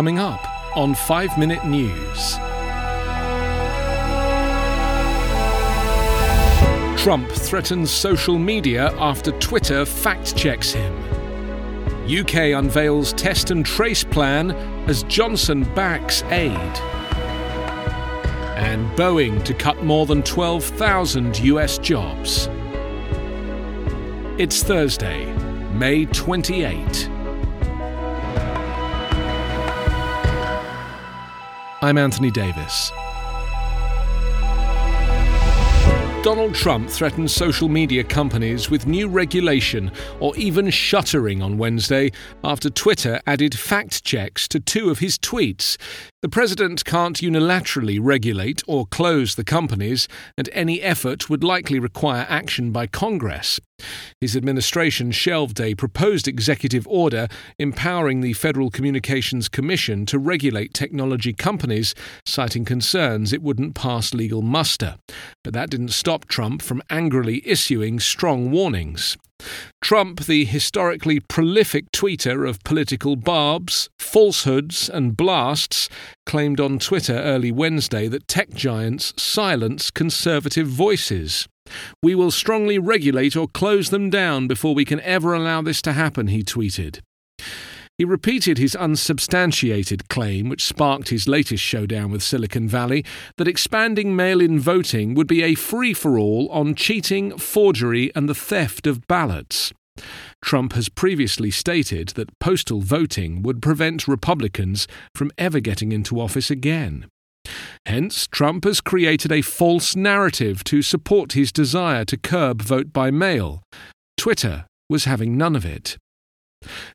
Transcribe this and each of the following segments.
coming up on 5 Minute News. Trump threatens social media after Twitter fact checks him. UK unveils test and trace plan as Johnson backs aide. And Boeing to cut more than 12,000 US jobs. It's Thursday, May 28. I'm Anthony Davis. Donald Trump threatened social media companies with new regulation or even shuttering on Wednesday after Twitter added fact checks to two of his tweets. The president can't unilaterally regulate or close the companies, and any effort would likely require action by Congress. His administration shelved a proposed executive order empowering the Federal Communications Commission to regulate technology companies, citing concerns it wouldn't pass legal muster. But that didn't stop Trump from angrily issuing strong warnings. Trump, the historically prolific tweeter of political barbs, falsehoods, and blasts, claimed on Twitter early Wednesday that tech giants silence conservative voices. We will strongly regulate or close them down before we can ever allow this to happen, he tweeted. He repeated his unsubstantiated claim, which sparked his latest showdown with Silicon Valley, that expanding mail in voting would be a free for all on cheating, forgery, and the theft of ballots. Trump has previously stated that postal voting would prevent Republicans from ever getting into office again. Hence, Trump has created a false narrative to support his desire to curb vote by mail. Twitter was having none of it.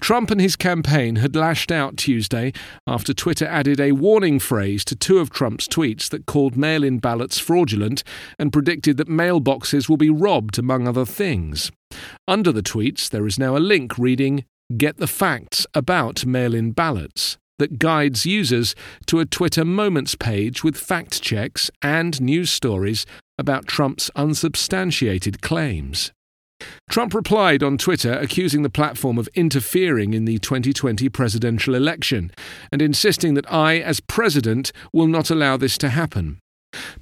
Trump and his campaign had lashed out Tuesday after Twitter added a warning phrase to two of Trump's tweets that called mail in ballots fraudulent and predicted that mailboxes will be robbed, among other things. Under the tweets, there is now a link reading, Get the facts about mail in ballots, that guides users to a Twitter Moments page with fact checks and news stories about Trump's unsubstantiated claims. Trump replied on Twitter accusing the platform of interfering in the 2020 presidential election and insisting that I, as president, will not allow this to happen.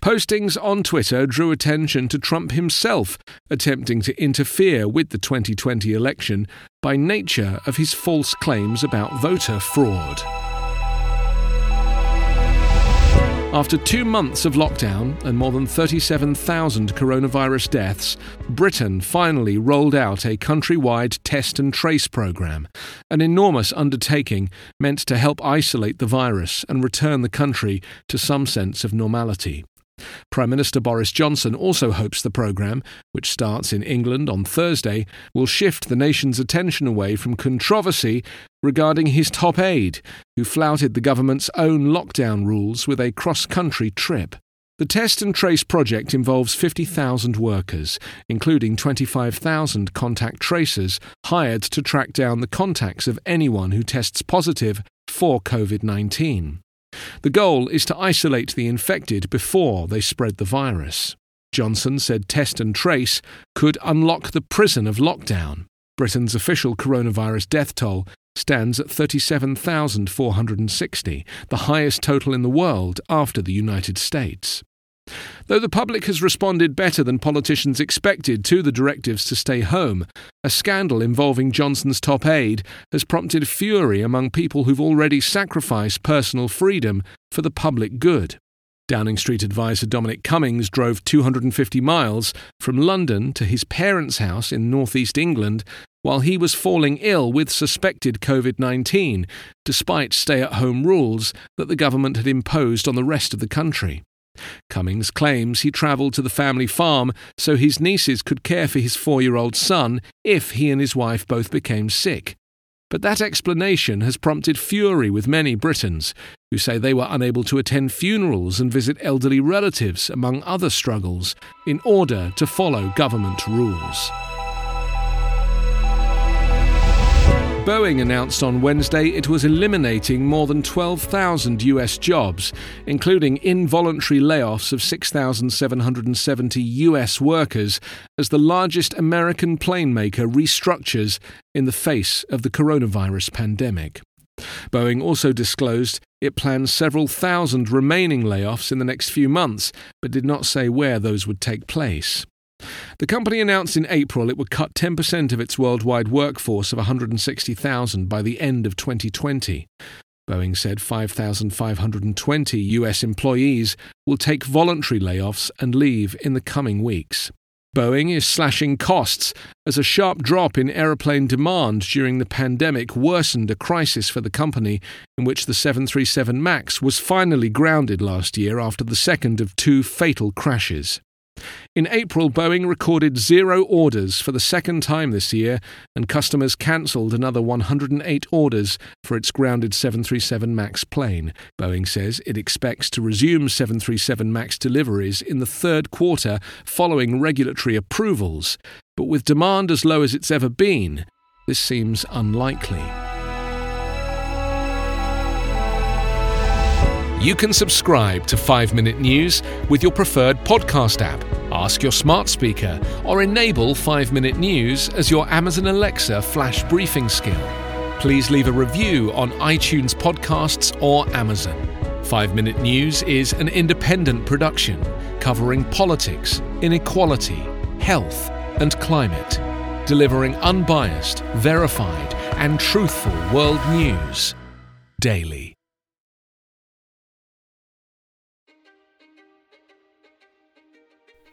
Postings on Twitter drew attention to Trump himself attempting to interfere with the 2020 election by nature of his false claims about voter fraud. After two months of lockdown and more than 37,000 coronavirus deaths, Britain finally rolled out a countrywide test and trace program, an enormous undertaking meant to help isolate the virus and return the country to some sense of normality. Prime Minister Boris Johnson also hopes the programme, which starts in England on Thursday, will shift the nation's attention away from controversy regarding his top aide, who flouted the government's own lockdown rules with a cross country trip. The Test and Trace project involves 50,000 workers, including 25,000 contact tracers hired to track down the contacts of anyone who tests positive for COVID 19. The goal is to isolate the infected before they spread the virus. Johnson said test and trace could unlock the prison of lockdown. Britain's official coronavirus death toll stands at 37,460, the highest total in the world after the United States. Though the public has responded better than politicians expected to the directives to stay home, a scandal involving Johnson's top aide has prompted fury among people who've already sacrificed personal freedom for the public good. Downing Street advisor Dominic Cummings drove 250 miles from London to his parents' house in northeast England while he was falling ill with suspected COVID 19, despite stay at home rules that the government had imposed on the rest of the country. Cummings claims he travelled to the family farm so his nieces could care for his four year old son if he and his wife both became sick. But that explanation has prompted fury with many Britons, who say they were unable to attend funerals and visit elderly relatives, among other struggles, in order to follow government rules. Boeing announced on Wednesday it was eliminating more than 12,000 US jobs, including involuntary layoffs of 6,770 US workers, as the largest American plane maker restructures in the face of the coronavirus pandemic. Boeing also disclosed it plans several thousand remaining layoffs in the next few months, but did not say where those would take place. The company announced in April it would cut 10% of its worldwide workforce of 160,000 by the end of 2020. Boeing said 5,520 US employees will take voluntary layoffs and leave in the coming weeks. Boeing is slashing costs as a sharp drop in aeroplane demand during the pandemic worsened a crisis for the company in which the 737 MAX was finally grounded last year after the second of two fatal crashes. In April, Boeing recorded zero orders for the second time this year, and customers cancelled another 108 orders for its grounded 737 MAX plane. Boeing says it expects to resume 737 MAX deliveries in the third quarter following regulatory approvals, but with demand as low as it's ever been, this seems unlikely. You can subscribe to 5 Minute News with your preferred podcast app. Ask your smart speaker or enable 5 Minute News as your Amazon Alexa flash briefing skill. Please leave a review on iTunes Podcasts or Amazon. 5 Minute News is an independent production covering politics, inequality, health, and climate, delivering unbiased, verified, and truthful world news daily.